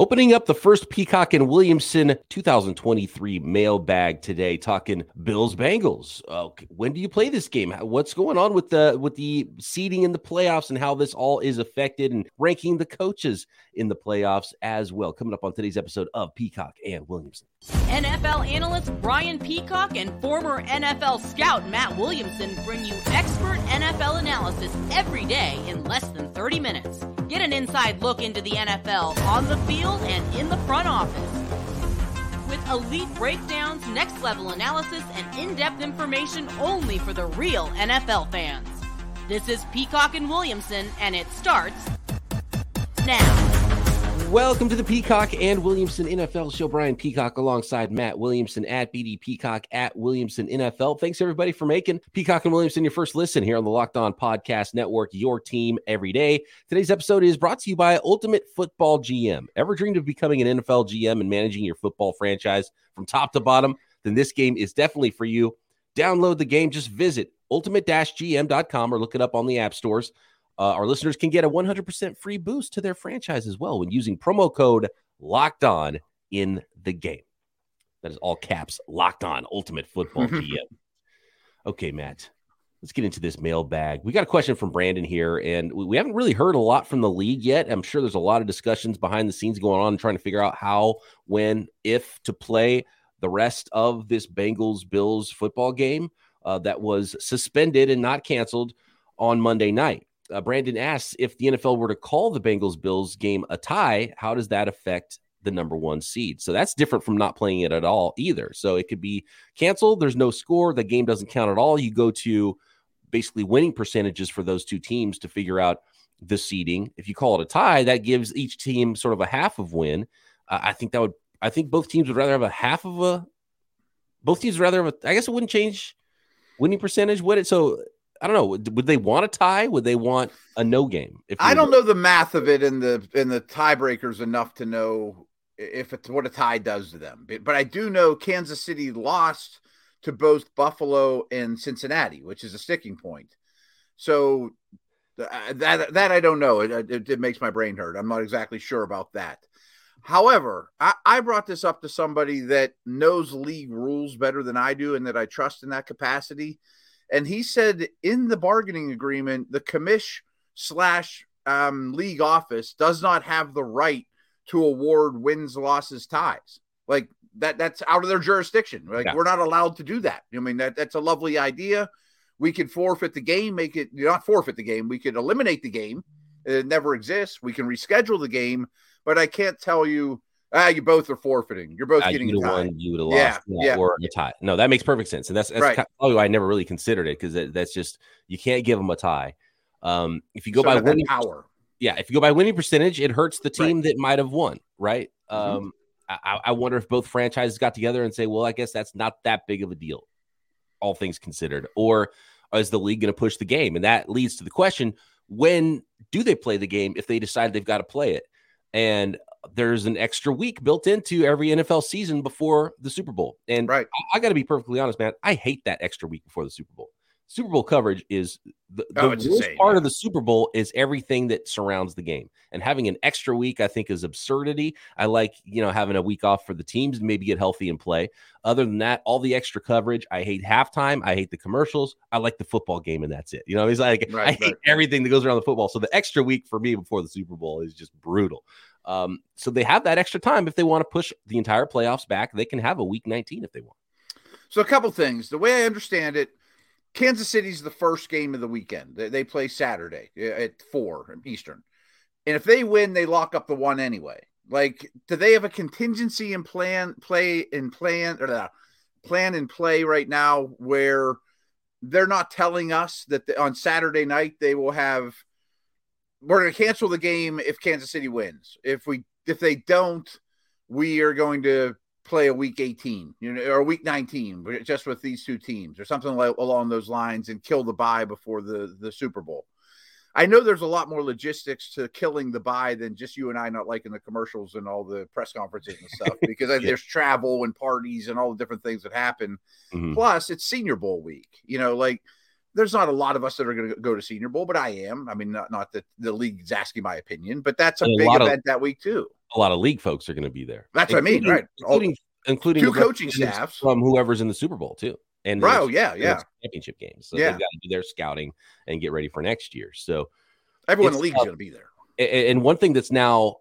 Opening up the first Peacock and Williamson 2023 mailbag today, talking Bills Bengals. Uh, when do you play this game? What's going on with the with the seeding in the playoffs and how this all is affected, and ranking the coaches in the playoffs as well. Coming up on today's episode of Peacock and Williamson. NFL analyst Brian Peacock and former NFL scout Matt Williamson bring you expert NFL analysis every day in less than 30 minutes. Get an inside look into the NFL on the field and in the front office. With elite breakdowns, next level analysis, and in depth information only for the real NFL fans. This is Peacock and Williamson, and it starts now. Welcome to the Peacock and Williamson NFL show. Brian Peacock alongside Matt Williamson at BD Peacock at Williamson NFL. Thanks everybody for making Peacock and Williamson your first listen here on the Locked On Podcast Network, your team every day. Today's episode is brought to you by Ultimate Football GM. Ever dreamed of becoming an NFL GM and managing your football franchise from top to bottom? Then this game is definitely for you. Download the game. Just visit ultimate-gm.com or look it up on the app stores. Uh, our listeners can get a 100% free boost to their franchise as well when using promo code locked on in the game. That is all caps locked on ultimate football GM. okay, Matt, let's get into this mailbag. We got a question from Brandon here, and we, we haven't really heard a lot from the league yet. I'm sure there's a lot of discussions behind the scenes going on, trying to figure out how, when, if to play the rest of this Bengals Bills football game uh, that was suspended and not canceled on Monday night uh, Brandon asks if the NFL were to call the Bengals Bills game a tie, how does that affect the number one seed? So that's different from not playing it at all either. So it could be canceled. There's no score. The game doesn't count at all. You go to basically winning percentages for those two teams to figure out the seeding. If you call it a tie, that gives each team sort of a half of win. Uh, I think that would. I think both teams would rather have a half of a. Both teams rather have a. I guess it wouldn't change winning percentage, would it? So I don't know. Would they want a tie? Would they want a no game? If I don't know the math of it in the in the tiebreakers enough to know if it's what a tie does to them. But, but I do know Kansas City lost to both Buffalo and Cincinnati, which is a sticking point. So uh, that that I don't know. It, it, it, makes my brain hurt. I'm not exactly sure about that. However, I, I brought this up to somebody that knows league rules better than I do and that I trust in that capacity. And he said in the bargaining agreement, the commish slash um, league office does not have the right to award wins, losses, ties. Like that, that's out of their jurisdiction. Like yeah. we're not allowed to do that. I mean, that that's a lovely idea. We could forfeit the game, make it not forfeit the game. We could eliminate the game. It never exists. We can reschedule the game, but I can't tell you Ah, you both are forfeiting. You're both uh, getting you. One, you would have lost, yeah, yeah, or a tie. No, that makes perfect sense, and that's, that's right. kind of why I never really considered it because that, that's just you can't give them a tie. Um, if you go so by winning power, yeah, if you go by winning percentage, it hurts the team right. that might have won, right? Mm-hmm. Um, I, I wonder if both franchises got together and say, well, I guess that's not that big of a deal, all things considered, or is the league going to push the game? And that leads to the question: When do they play the game if they decide they've got to play it? And there's an extra week built into every NFL season before the Super Bowl. And right. I, I got to be perfectly honest, man. I hate that extra week before the Super Bowl. Super Bowl coverage is the, oh, the oh, worst insane, part of the Super Bowl is everything that surrounds the game. And having an extra week, I think, is absurdity. I like, you know, having a week off for the teams to maybe get healthy and play. Other than that, all the extra coverage, I hate halftime. I hate the commercials. I like the football game, and that's it. You know, it's like right, I hate right. everything that goes around the football. So the extra week for me before the Super Bowl is just brutal. Um, so they have that extra time if they want to push the entire playoffs back. They can have a week 19 if they want. So a couple things. The way I understand it, Kansas City's the first game of the weekend. They, play Saturday at four Eastern, and if they win, they lock up the one anyway. Like, do they have a contingency in plan, play in plan or uh, plan and play right now where they're not telling us that the, on Saturday night they will have we're going to cancel the game if Kansas City wins. If we if they don't, we are going to play a week 18, you know, or week 19, just with these two teams or something like along those lines and kill the bye before the the Super Bowl. I know there's a lot more logistics to killing the bye than just you and I not liking the commercials and all the press conferences and stuff because yeah. there's travel and parties and all the different things that happen. Mm-hmm. Plus, it's Senior Bowl week. You know, like there's not a lot of us that are going to go to Senior Bowl, but I am. I mean, not not that the league is asking my opinion, but that's a, a big lot of- event that week too. A lot of league folks are going to be there. That's what I mean, right. Including, including Two coaching staffs. from whoever's in the Super Bowl too, and Right, oh, yeah, yeah. championship games. So Yeah. they've got to do their scouting and get ready for next year. So, Everyone in the league's tough. going to be there. and one thing that's now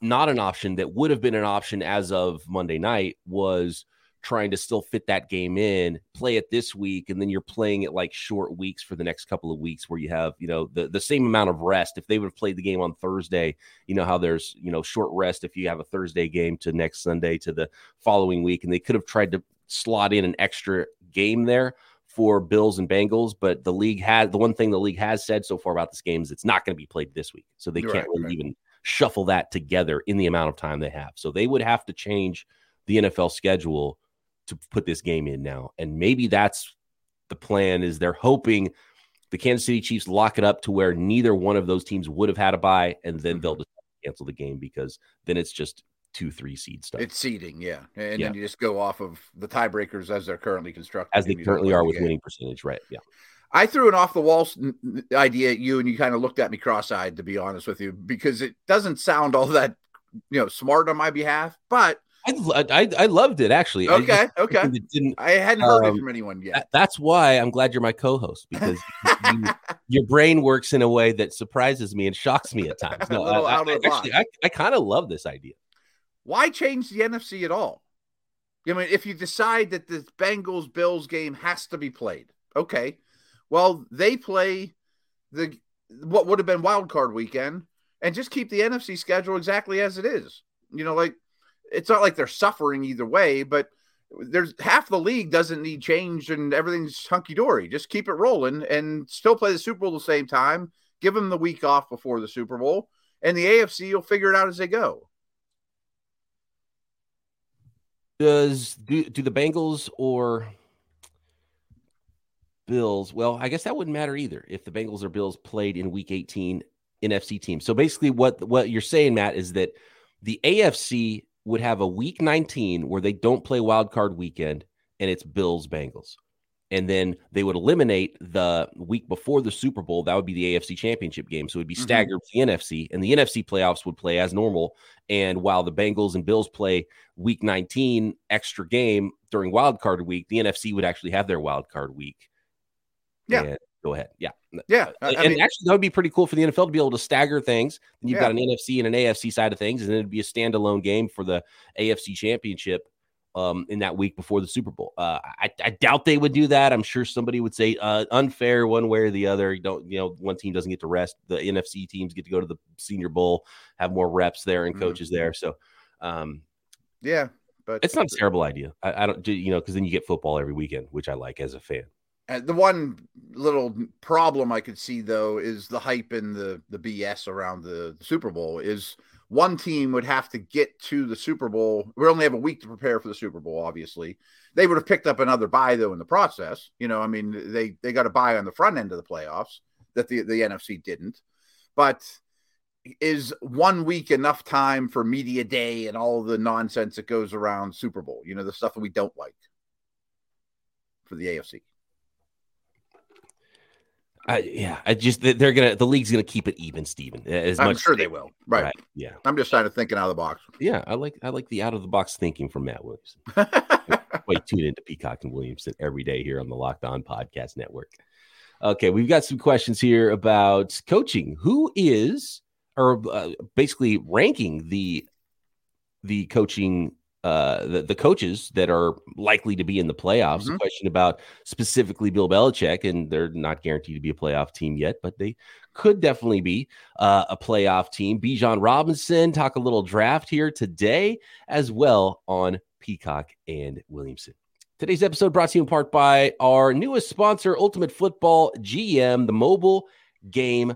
not an option that would have been an option as of Monday night was trying to still fit that game in, play it this week, and then you're playing it like short weeks for the next couple of weeks where you have, you know, the, the same amount of rest. If they would have played the game on Thursday, you know how there's, you know, short rest if you have a Thursday game to next Sunday to the following week, and they could have tried to slot in an extra game there for Bills and Bengals, but the league had the one thing the league has said so far about this game is it's not going to be played this week. So they Right, can't really right. even shuffle that together in the amount of time they have. So they would have to change the NFL schedule to put this game in now. And maybe that's the plan is they're hoping the Kansas City Chiefs lock it up to where neither one of those teams would have had a bye and then they'll mm-hmm. just cancel the game because then it's just two three seed stuff It's seeding, yeah, and Yeah. then you just go off of the tiebreakers as they're currently constructed. as they and you don't currently are the with game. winning percentage, right? Yeah. I threw an off the wall s- n- n- idea at you, and you kind of looked at me cross-eyed, to be honest with you, because it doesn't sound all that you know smart on my behalf. But I, I, I loved it actually. I okay, okay, it didn't I hadn't heard Um, it from anyone yet. that- that's why I'm glad you're my co-host because you, your brain works in a way that surprises me and shocks me at times. No, I, out I- actually. I, I kind of love this idea. Why change the NFC at all? I mean, if you decide that the Bengals Bills game has to be played, okay. Well, they play the what would have been wild card weekend and just keep the NFC schedule exactly as it is. You know, like it's not like they're suffering either way, but there's half the league doesn't need change and everything's hunky dory. Just keep it rolling and still play the Super Bowl the same time. Give them the week off before the Super Bowl, and the AFC will figure it out as they go. Does do do the Bengals or Bills? Well, I guess that wouldn't matter either if the Bengals or Bills played in Week 18 NFC team. So basically, what what you're saying, Matt, is that the AFC would have a Week 19 where they don't play Wild Card Weekend, and it's Bills Bengals, and then they would eliminate the week before the Super Bowl. That would be the AFC Championship game. So it would be Mhm. staggered with the NFC, and the NFC playoffs would play as normal. And while the Bengals and Bills play week 19 extra game during wild card week, the NFC would actually have their wild card week. Yeah. And go ahead. Yeah. Yeah, I- I and mean- actually, that would be pretty cool for the NFL to be able to stagger things. And you've Yeah. got an NFC and an AFC side of things, and then it'd be a standalone game for the AFC championship um, in that week before the Super Bowl. Uh, I, I doubt they would do that. I'm sure somebody would say uh, unfair one way or the other. You don't, you know, one team doesn't get to rest. The NFC teams get to go to the Senior Bowl, have more reps there and Mhm. coaches there. So, um, Yeah, but it's not a terrible idea. I, I don't, you know, because then you get football every weekend, which I like as a fan. Uh, the one little problem I could see though is the hype and the the BS around the, the Super Bowl is one team would have to get to the Super Bowl. We only have a week to prepare for the Super Bowl, obviously. They would have picked up another buy though in the process. You know, I mean, they they got a buy on the front end of the playoffs that the the NFC didn't. But is one week enough time for media day and all the nonsense that goes around Super Bowl? You know, the stuff that we don't like for the AFC. I, yeah, I just they- they're gonna the league's gonna keep it even, Steven. As I'm much sure they will. Right. Yeah, I'm just trying to thinking out of the box. yeah. I like I like the out of the box thinking from Matt Williamson. Wait, tune into Peacock and Williamson every day here on the Locked On Podcast Network. Okay, we've got some questions here about coaching. Who is, or uh, basically ranking the the coaching, uh, the, the coaches that are likely to be in the playoffs? A Mhm. question about specifically Bill Belichick, and they're not guaranteed to be a playoff team yet, but they could definitely be uh, a playoff team. Bijan Robinson talk a little draft here today as well on Peacock and Williamson. Today's episode brought to you in part by our newest sponsor, Ultimate Football GM, the mobile game.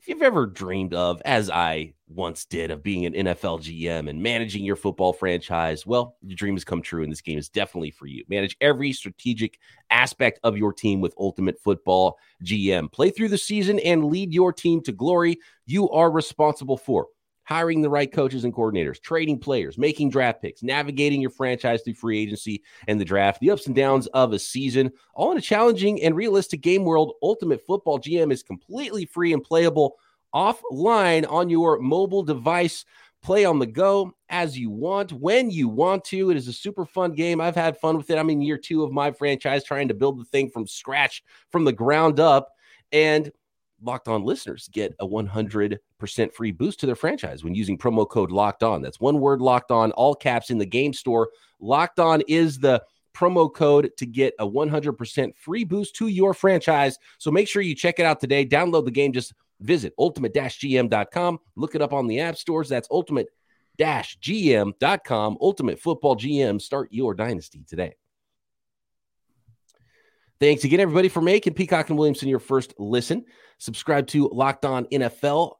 If you've ever dreamed of, as I once did, of being an NFL GM and managing your football franchise, well, your dream has come true, and this game is definitely for you. Manage every strategic aspect of your team with Ultimate Football GM. Play through the season and lead your team to glory you are responsible for. hiring the right coaches and coordinators, trading players, making draft picks, navigating your franchise through free agency and the draft, the ups and downs of a season, all in a challenging and realistic game world. Ultimate Football GM is completely free and playable offline on your mobile device. Play on the go as you want, when you want to. It is a super fun game. I've had fun with it. I'm in year two of my franchise trying to build the thing from scratch, from the ground up. And locked on listeners get a 100% free boost to their franchise when using promo code locked on. That's one word locked on, all caps in the game store. Locked on is the promo code to get a 100% free boost to your franchise. So make sure you check it out today. Download the game. Just visit ultimate-gm.com. Look it up on the app stores. That's ultimate-gm.com. Ultimate Football GM. Start your dynasty today. Thanks again, everybody, for making Peacock and Williamson your first listen. Subscribe to Locked On NFL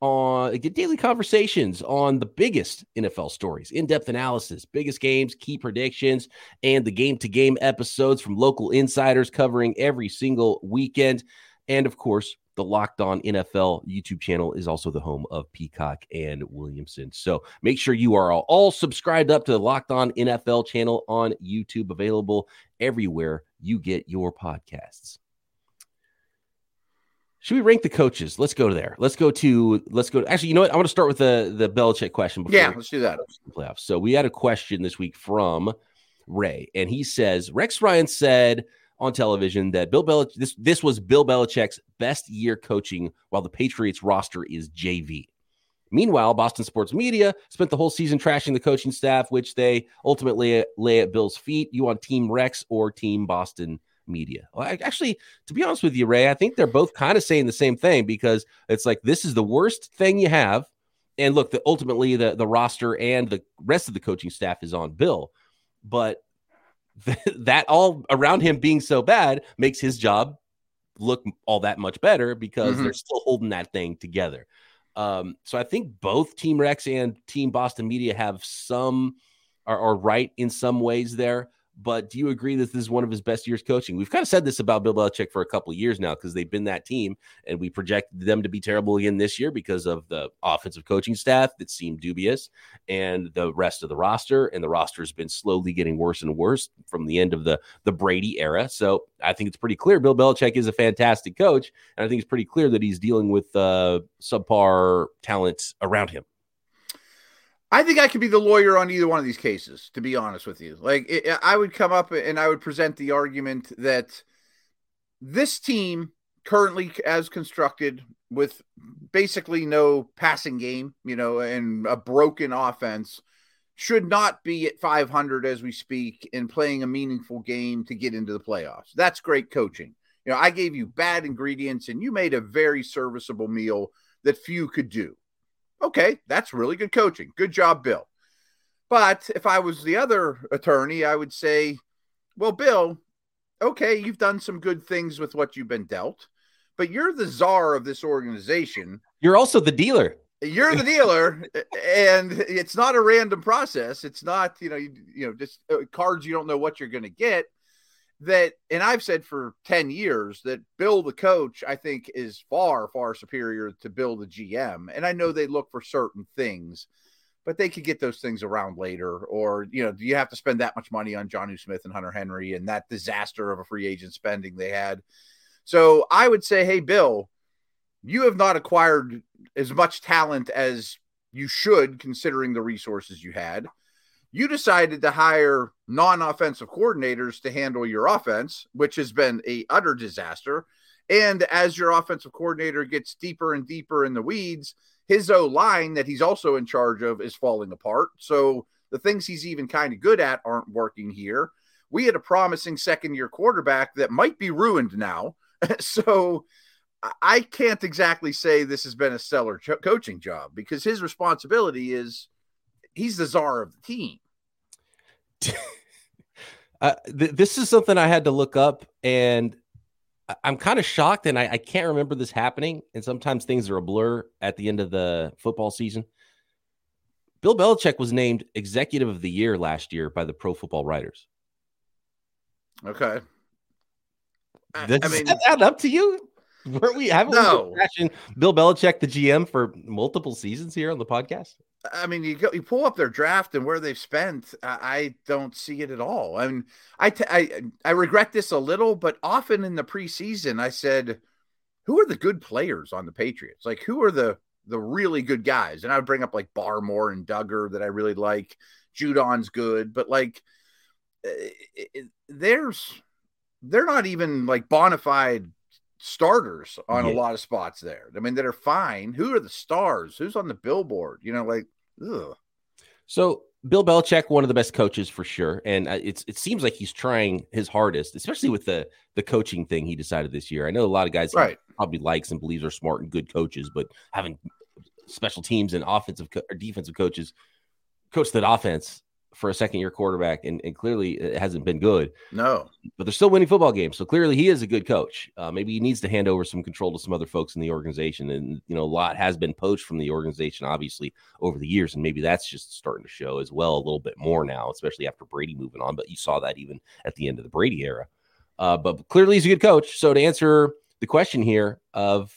on uh, get daily conversations on the biggest NFL stories, in-depth analysis, biggest games, key predictions, and the game-to-game episodes from local insiders covering every single weekend. And of course, the Locked On NFL YouTube channel is also the home of Peacock and Williamson. So make sure you are all, all subscribed up to the Locked On NFL channel on YouTube, available everywhere you get your podcasts. Should we rank the coaches? Let's go to there. Let's go to let's go. To, actually, you know what? I want to start with the the Belichick question. Before yeah, let's do that. Playoffs. So we had a question this week from Ray, and he says Rex Ryan said on television that Bill Belichick this this was Bill Belichick's best year coaching while the Patriots roster is JV. Meanwhile, Boston Sports Media spent the whole season trashing the coaching staff, which they ultimately lay at Bill's feet. You on Team Rex or Team Boston Media? Well, I, actually, to be honest with you, Ray, I think they're both kind of saying the same thing because it's like this is the worst thing you have. And look, the, ultimately, the the roster and the rest of the coaching staff is on Bill, but that all around him being so bad makes his job look all that much better because mm-hmm. they're still holding that thing together. Um, so I think both Team Rex and Team Boston Media have some are, are right in some ways there. But do you agree that this is one of his best years coaching? We've kind of said this about Bill Belichick for a couple years now because they've been that team, and we projected them to be terrible again this year because of the offensive coaching staff that seemed dubious and the rest of the roster. And the roster has been slowly getting worse and worse from the end of the the Brady era. So I think it's pretty clear Bill Belichick is a fantastic coach, and I think it's pretty clear that he's dealing with uh, subpar talent around him. I think I could be the lawyer on either one of these cases, to be honest with you. Like, it, I would come up and I would present the argument that this team, currently as constructed, with basically no passing game, you know, and a broken offense, should not be at 500 as we speak and playing a meaningful game to get into the playoffs. That's great coaching. You know, I gave you bad ingredients and you made a very serviceable meal that few could do. Okay, that's really good coaching. Good job, Bill. But if I was the other attorney, I would say, well, Bill, okay, you've done some good things with what you've been dealt, but you're the czar of this organization. You're also the dealer. You're the dealer, and it's not a random process. It's not, you know, you, you know, just uh, cards you don't know what you're going to get that and I've said for 10 years that Bill the coach I think is far far superior to Bill the GM and I know they look for certain things but they could get those things around later. Or you know do you have to spend that much money on Jonnu Smith and Hunter Henry and that disaster of a free agent spending they had? So I would say hey Bill you have not acquired as much talent as you should considering the resources you had you decided to hire non-offensive coordinators to handle your offense, which has been a utter disaster. And as your offensive coordinator gets deeper and deeper in the weeds, his O line that he's also in charge of is falling apart. So the things he's even kind of good at aren't working here. We had a promising second year quarterback that might be ruined now. so I can't exactly say this has been a stellar coaching job because his responsibility is he's the czar of the team. uh, th- this is something I had to look up, and I'm kind of shocked, and I-, I can't remember this happening. And sometimes things are a blur at the end of the football season. Bill Belichick was named Executive of the Year last year by the Pro Football Writers. Okay. Does I mean, that add up to you? Were we haven't No. we Bill Belichick, the GM, for multiple seasons here on the podcast? I mean, you go, you pull up their draft and where they've spent. I, I don't see it at all. I mean, I, t- I I regret this a little, but often in the preseason, I said, "Who are the good players on the Patriots? Like, who are the the really good guys?" And I would bring up like Barmore and Dugger that I really like. Judon's good, but like, it, it, there's they're not even like bona fide starters on a lot of spots there. I mean, that are fine. Who are the stars? Who's on the billboard? You know, like, ugh. So Bill Belichick, one of the best coaches for sure, and uh, it's it seems like he's trying his hardest, especially with the the coaching thing he decided this year. I know a lot of guys Right. probably likes and believes are smart and good coaches, but having special teams and offensive co- or defensive coaches coach that offense for a second year quarterback, and, and clearly it hasn't been good. No. but they're still winning football games. So clearly he is a good coach. Uh, maybe he needs to hand over some control to some other folks in the organization. And, you know, a lot has been poached from the organization, obviously, over the years. And maybe that's just starting to show as well a little bit more now, especially after Brady moving on. But you saw that even at the end of the Brady era. Uh, but clearly he's a good coach. So to answer the question here of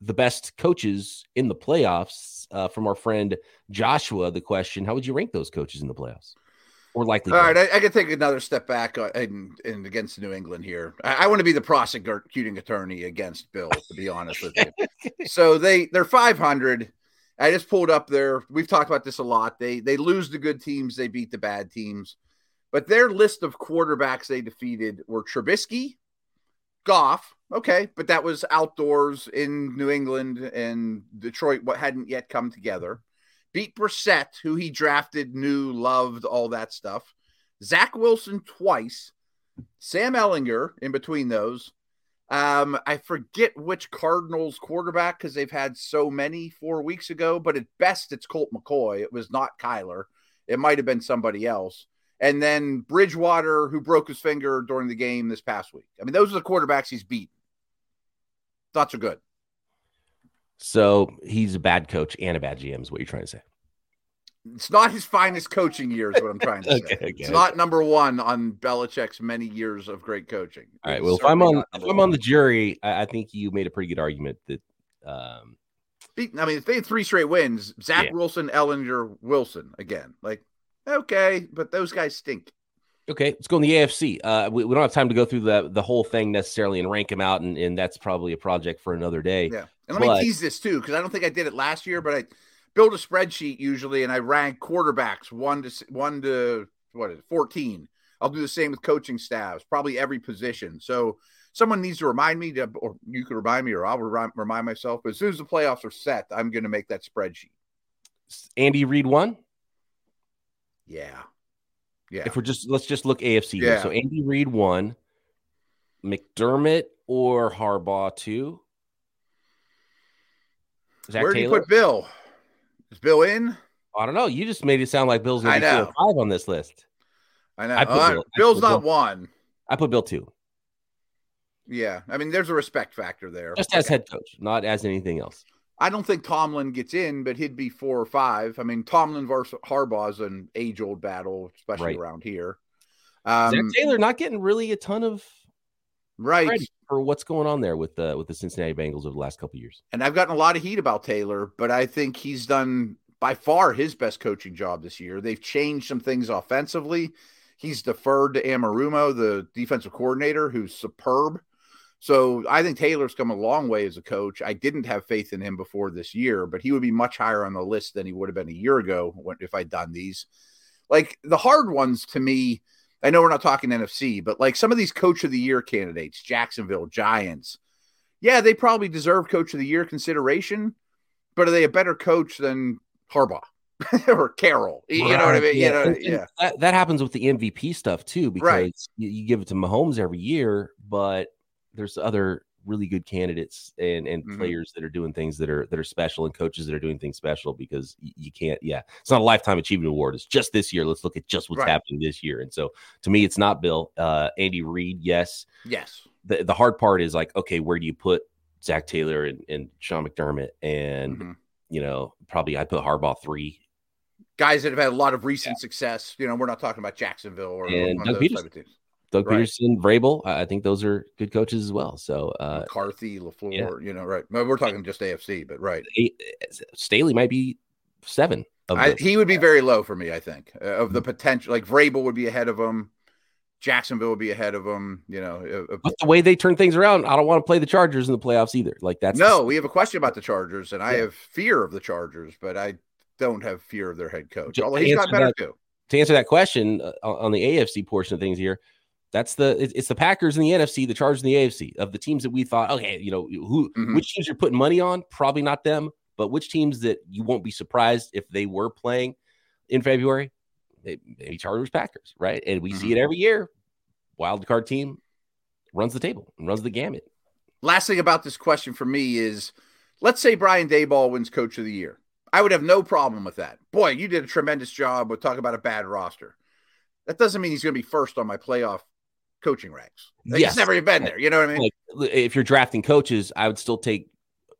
the best coaches in the playoffs uh, from our friend Joshua, the question, how would you rank those coaches in the playoffs? Or likely All right, I, I can take another step back uh, in, in against New England here. I, I want to be the prosecuting attorney against Bill, to be honest with you. So they they're 500. I just pulled up their. We've talked about this a lot. They they lose the good teams, they beat the bad teams, but their list of quarterbacks they defeated were Trubisky, Goff. Okay, but that was outdoors in New England and Detroit. What hadn't yet come together. Beat Brissett, who he drafted, knew, loved, all that stuff. Zach Wilson twice. Sam Ehlinger in between those. Um, I forget which Cardinals quarterback because they've had so many four weeks ago, but at best it's Colt McCoy. It was not Kyler. It might have been somebody else. And then Bridgewater, who broke his finger during the game this past week. I mean, those are the quarterbacks he's beaten. Thoughts are good. So he's a bad coach and a bad GM, is what you're trying to say. It's not his finest coaching years, what I'm trying to say. Okay, okay, it's not number one on Belichick's many years of great coaching. All right. Well, if I'm on if I'm on the jury, I, I think you made a pretty good argument that um. I mean, if they had three straight wins, Zach Yeah. Wilson, Ehlinger, Wilson again. Like, okay, but those guys stink. Okay, let's go in the AFC. Uh, we, we don't have time to go through the the whole thing necessarily and rank them out, and, and that's probably a project for another day. Yeah. And let But- me tease this too, because I don't think I did it last year, but I build a spreadsheet usually and I rank quarterbacks one to one to what is it, 14. I'll do the same with coaching staffs, probably every position. So someone needs to remind me to, or you can remind me, or I'll remind, remind myself. But as soon as the playoffs are set, I'm going to make that spreadsheet. Andy Reid won. Yeah. Yeah. If we're just let's just look AFC. here. So Andy Reid one, McDermott or Harbaugh two. Zach Where do you put Bill? Is Bill in? I don't know. You just made it sound like Bill's I going to be five on this list. I know. I Uh, Bill- Bill's put not Bill. one. I put Bill two, Yeah. I mean, there's a respect factor there. just as head coach, not as anything else. I don't think Tomlin gets in, but he'd be four or five. I mean, Tomlin versus Harbaugh is an age old battle, especially Right. around here. Zac Um, Taylor not getting really a ton of right. for what's going on there with the with the Cincinnati Bengals over the last couple of years. And I've gotten a lot of heat about Taylor, but I think he's done by far his best coaching job this year. They've changed some things offensively. He's deferred to Anarumo, the defensive coordinator, who's superb. So I think Taylor's come a long way as a coach. I didn't have faith in him before this year, but he would be much higher on the list than he would have been a year ago when, if I'd done these. Like the hard ones to me, I know we're not talking NFC, but like some of these coach of the year candidates, Jacksonville, Giants, yeah, they probably deserve coach of the year consideration, but are they a better coach than Harbaugh or Carroll? You know what I mean? You know, and- and yeah. That, that happens with the MVP stuff too, because Right. you, you give it to Mahomes every year, but there's other really good candidates and, and Mhm. players that are doing things that are that are special and coaches that are doing things special because you can't yeah it's not a lifetime achievement award it's just this year let's look at just what's Right. happening this year and so to me it's not bill uh andy reid yes Yes. the, the hard part is like okay where do you put zac taylor and, and sean mcdermott and Mhm. you know probably i'd put harbaugh three Guys that have had a lot of recent success. You know, we're not talking about Jacksonville or And one Doug of those Pederson. Type of teams. Doug Right. Pederson, Vrabel. I think those are good coaches as well. So uh, McCarthy, Lafleur, yeah. you know, right? We're talking just AFC, but right. eight, Staley might be seven. I, he would be very low for me. I think uh, of the potential. Like Vrabel would be ahead of him. Jacksonville would be ahead of him. You know, uh, But the way they turn things around, I don't want to play the Chargers in the playoffs either. Like that's no, we have a question about the Chargers, and I have fear of the Chargers, but I don't have fear of their head coach. Although he's got better that- too. to answer that question uh, on the AFC portion of things here. That's the it's the Packers in the NFC, the Chargers in the AFC of the teams that we thought, okay, you know, who Mhm. which teams you're putting money on? Probably not them, but which teams that you won't be surprised if they were playing in February? May- Maybe Chargers, Packers, right? And we Mm-hmm. see it every year. Wild card team runs the table and runs the gamut. Last thing about this question for me is, let's say Brian Daboll wins Coach of the Year. I would have no problem with that. Boy, you did a tremendous job with talking about a bad roster. That doesn't mean he's going to be first on my playoff coaching ranks. Like, Yes. He's never even been there. You know what I mean? Like if you're drafting coaches, I would still take,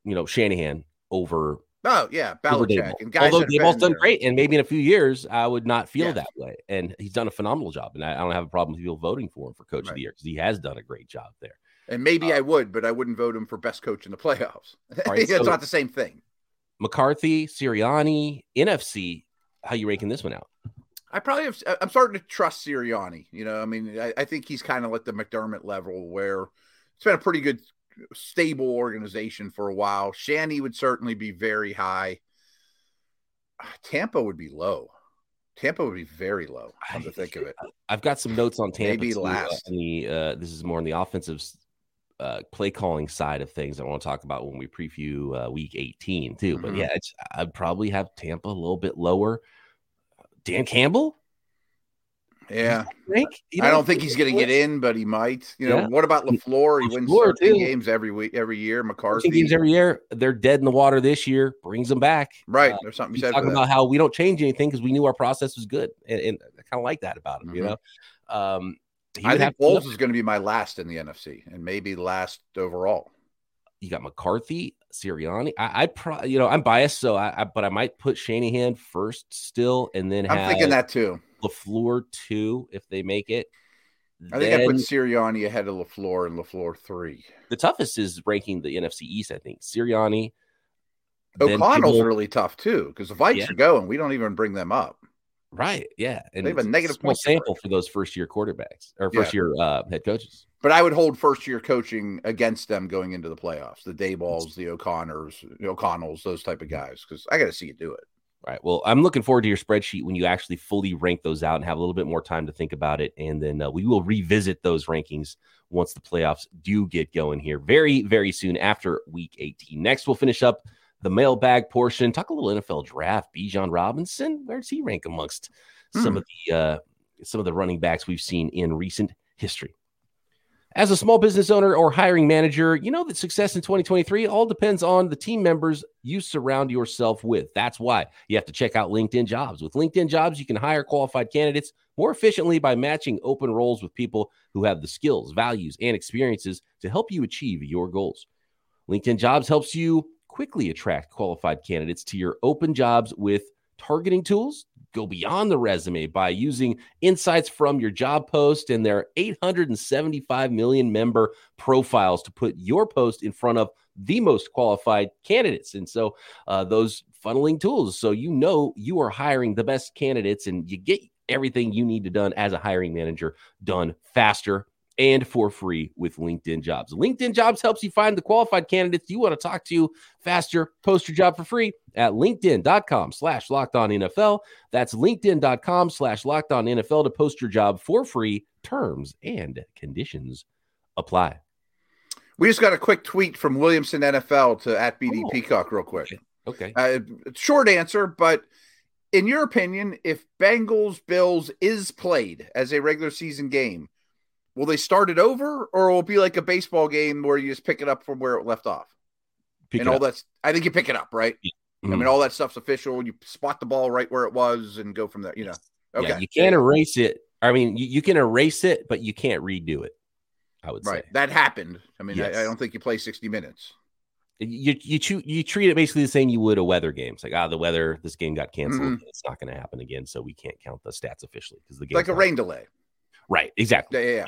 you know, Shanahan over oh yeah, Belichick and guys. Although that have Daboll's done there. great, and maybe in a few years I would not feel Yes. that way. And he's done a phenomenal job, and I, I don't have a problem with people voting for him for Coach of the Year because he has done a great job there. And maybe uh, I would, but I wouldn't vote him for best coach in the playoffs. right, it's so- not the same thing. McCarthy, Sirianni, NFC. How you ranking this one out? I probably have. I'm starting to trust Sirianni. You know, I mean, I, I think he's kind of like the McDermott level where it's been a pretty good, stable organization for a while. Shanny would certainly be very high. Tampa would be low. Tampa would be very low. Come to think of it, I've got some notes on Tampa. Maybe too, uh, last. on the uh, this is more on the offensive uh, play calling side of things. I want to talk about when we preview uh, Week 18 too. But Mhm. yeah, it's, I'd probably have Tampa a little bit lower. Dan Campbell, yeah. rank? You I don't think he's going to get in, but he might. You know, Yeah. what about Lafleur? He wins 13 games every week, every year. 14 McCarthy, games every year. They're dead in the water this year. Brings them back. right? Uh, There's something you said talk for that. about how we don't change anything because we knew our process was good, and, and I kind of like that about him. You Mhm. know, um, I think Bowles is going to be my last in the NFC, and maybe last overall. you got McCarthy, Sirianni. I, I'd probably, you know, I'm biased, so I, I, but I might put Shanahan first still, and then I'm have thinking that too. Lafleur two if they make it. I think I put Sirianni ahead of Lafleur and Lafleur three. the toughest is ranking the NFC East. I think Sirianni. O'Connell's people- really tough too because the Vikes Yeah. are going. We don't even bring them up. Right, yeah, and They have a negative point sample for those first year quarterbacks or Yeah. first year uh, head coaches. But I would hold first year coaching against them going into the playoffs. The Dabolls, the O'Connors, the O'Connells, those type of guys. Because I got to see you do it. Right. Well, I'm looking forward to your spreadsheet when you actually fully rank those out and have a little bit more time to think about it. And then uh, we will revisit those rankings once the playoffs do get going here very, very soon after week 18. Next, we'll finish up the mailbag portion, talk a little NFL draft. Bijan Robinson, where does he rank amongst some of the uh, some of the running backs we've seen in recent history? As a small business owner or hiring manager, you know that success in 2023 all depends on the team members you surround yourself with. That's why you have to check out LinkedIn Jobs. With LinkedIn Jobs, you can hire qualified candidates more efficiently by matching open roles with people who have the skills, values, and experiences to help you achieve your goals. LinkedIn Jobs helps you quickly attract qualified candidates to your open jobs with targeting tools. Go beyond the resume by using insights from your job post and their 875 million member profiles to put your post in front of the most qualified candidates. And so, uh, those funneling tools, so you know you are hiring the best candidates and you get everything you need to done as a hiring manager done faster and for free with LinkedIn Jobs. LinkedIn Jobs helps you find the qualified candidates you want to talk to faster. Post your job for free at linkedin.com slash locked on NFL. That's linkedin.com slash locked on NFL to post your job for free. Terms and conditions apply. We just got a quick tweet from Williamson NFL to at BD Oh. Peacock, real quick. Okay. Uh, short answer, but in your opinion, if Bengals Bills is played as a regular season game, will they start it over, or will it be like a baseball game where you just pick it up from where it left off? Pick and all up. that's, I think you pick it up, right? I Mhm. mean, all that stuff's official. You spot the ball right where it was and go from there. You know, okay, Yeah, you can't erase it. I mean, you, you can erase it, but you can't redo it. I would right. say. That happened. I mean, Yes. I, I don't think you play sixty minutes. You you you treat it basically the same you would a weather game. It's like ah, the weather. This game got canceled. Mhm. It's not going to happen again, so we can't count the stats officially because the game like a rain delay. Right. Exactly. Yeah, yeah, yeah.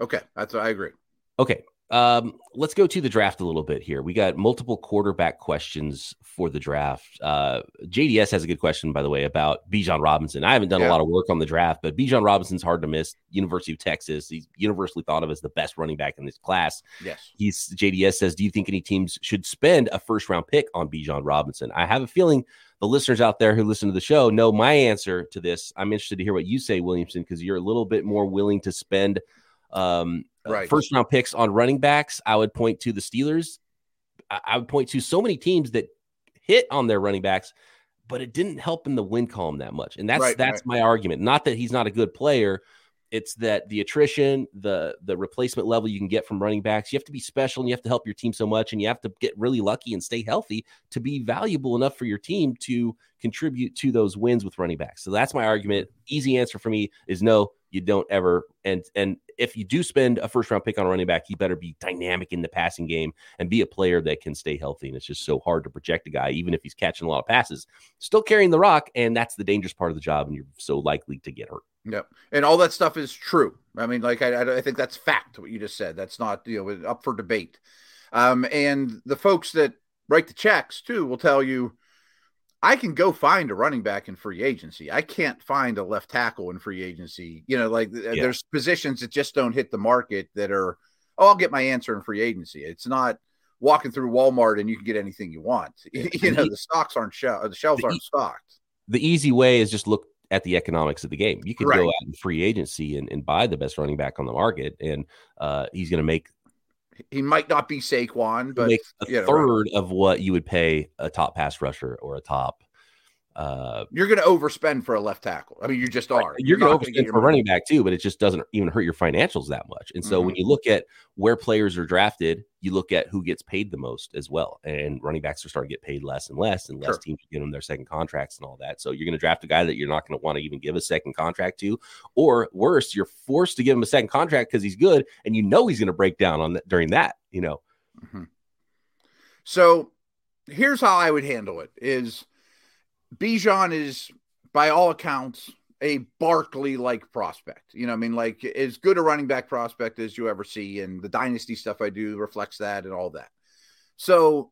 Okay, that's I agree. Okay. Um, let's go to the draft a little bit here. We got multiple quarterback questions for the draft. Uh, JDS has a good question, by the way, about Bijan Robinson. I haven't done Yeah. a lot of work on the draft, but Bijan Robinson's hard to miss. University of Texas. He's universally thought of as the best running back in this class. Yes. He's JDS says, Do you think any teams should spend a first round pick on Bijan Robinson? I have a feeling the listeners out there who listen to the show know my answer to this. I'm interested to hear what you say, Williamson, because you're a little bit more willing to spend um, Right. first round picks on running backs. I would point to the Steelers. I, I would point to so many teams that hit on their running backs, but it didn't help in the win column that much. And that's Right, that's right. my argument. Not that he's not a good player. It's that the attrition, the the replacement level you can get from running backs, you have to be special and you have to help your team so much, and you have to get really lucky and stay healthy to be valuable enough for your team to contribute to those wins with running backs. So that's my argument. Easy answer for me is no, you don't ever. And and if you do spend a first round pick on a running back, he better be dynamic in the passing game and be a player that can stay healthy. And it's just so hard to project a guy, even if he's catching a lot of passes, still carrying the rock, and that's the dangerous part of the job, and you're so likely to get hurt. Yep. And all that stuff is true. I mean, like, I, I think that's fact, what you just said. That's not, you know, up for debate. Um, and the folks that write the checks, too, will tell you I can go find a running back in free agency. I can't find a left tackle in free agency. You know, like, th- there's positions that just don't hit the market that are, oh, I'll get my answer in free agency. It's not walking through Walmart and you can get anything you want. you know, the stocks aren't, shel- the shelves The- aren't stocked. the easy way is just look at the economics of the game. You can Right. go out in free agency and, and buy the best running back on the market, and uh, he's going to make, He might not be Saquon, but a you know, right. third of what you would pay a top pass rusher or a top. Uh, you're going to overspend for a left tackle. I mean, you just are. you're going not to overspend for money. running back too, but it just doesn't even hurt your financials that much. And so Mm-hmm. when you look at where players are drafted, you look at who gets paid the most as well. And running backs are starting to get paid less and less, and less Sure. teams are giving them their second contracts and all that. So you're going to draft a guy that you're not going to want to even give a second contract to, or worse, you're forced to give him a second contract because he's good, and you know he's going to break down on that during that. You know, Mhm. So here's how I would handle it: is Bijan is by all accounts a Barkley like prospect. You know, I mean, like as good a running back prospect as you ever see, and the dynasty stuff I do reflects that and all that. So,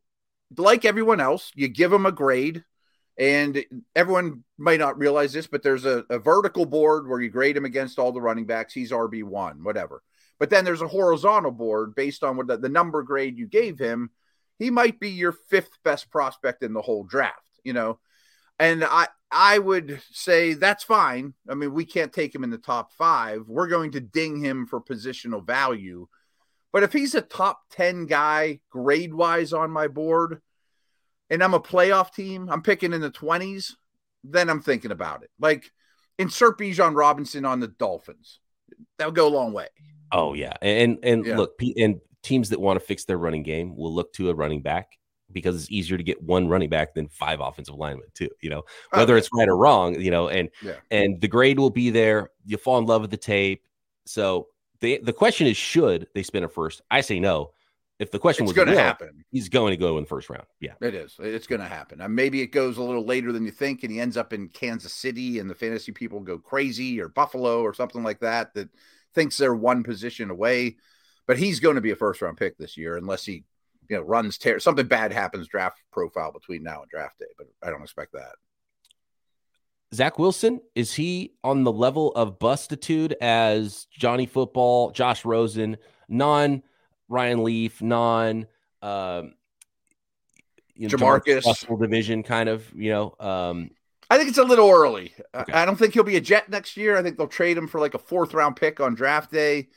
like everyone else, you give him a grade, and everyone might not realize this, but there's a, a vertical board where you grade him against all the running backs. He's RB one, whatever. But then there's a horizontal board based on what the, the number grade you gave him. He might be your fifth best prospect in the whole draft, you know. And I I would say that's fine. I mean, we can't take him in the top five. We're going to ding him for positional value. But if he's a top 10 guy grade wise on my board, and I'm a playoff team, I'm picking in the 20s, then I'm thinking about it. Like insert Bijan Robinson on the Dolphins. That'll go a long way. Oh yeah, and and Yeah. look, and teams that want to fix their running game will look to a running back because it's easier to get one running back than five offensive linemen too. You know, Oh, whether it's right or wrong. You know, and Yeah. and the grade will be there. You fall in love with the tape. So the the question is, should they spin a first? I say no. If the question It's was going to happen. he's going to go in the first round. Yeah, It is. It's going to happen. And maybe it goes a little later than you think, and he ends up in Kansas City, and the fantasy people go crazy, or Buffalo, or something like that, that thinks they're one position away. But he's going to be a first round pick this year, unless he, you know, runs tear something bad happens draft profile between now and draft day. But I don't expect that. Zach Wilson is he on the level of bustitude as Johnny Football, Josh Rosen, non Ryan Leaf, non um, you know, Jamarcus. Division kind of you know um, I think it's a little early. Okay. I don't think he'll be a Jet next year. I think they'll trade him for like a fourth round pick on draft day.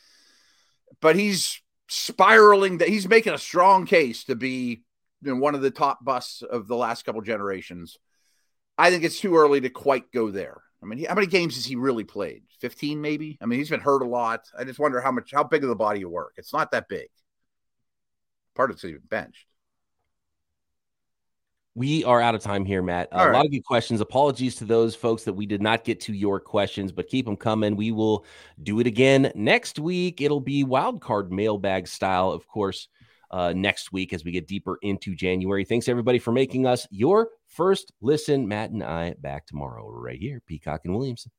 But he's spiraling. That he's making a strong case to be you know, one of the top busts of the last couple generations. I think it's too early to quite go there. I mean, how many games has he really played? Fifteen, maybe. I mean, he's been hurt a lot. I just wonder how much, how big of the body of work. It's not that big. Part of it's even benched. We are out of time here, Matt. Uh, All a right. lot of good questions. Apologies to those folks that we did not get to your questions, but keep them coming. We will do it again next week. It'll be wild card mailbag style, of course, uh, next week as we get deeper into January. Thanks everybody for making us your first listen. Matt and I back tomorrow right here, Peacock and Williamson.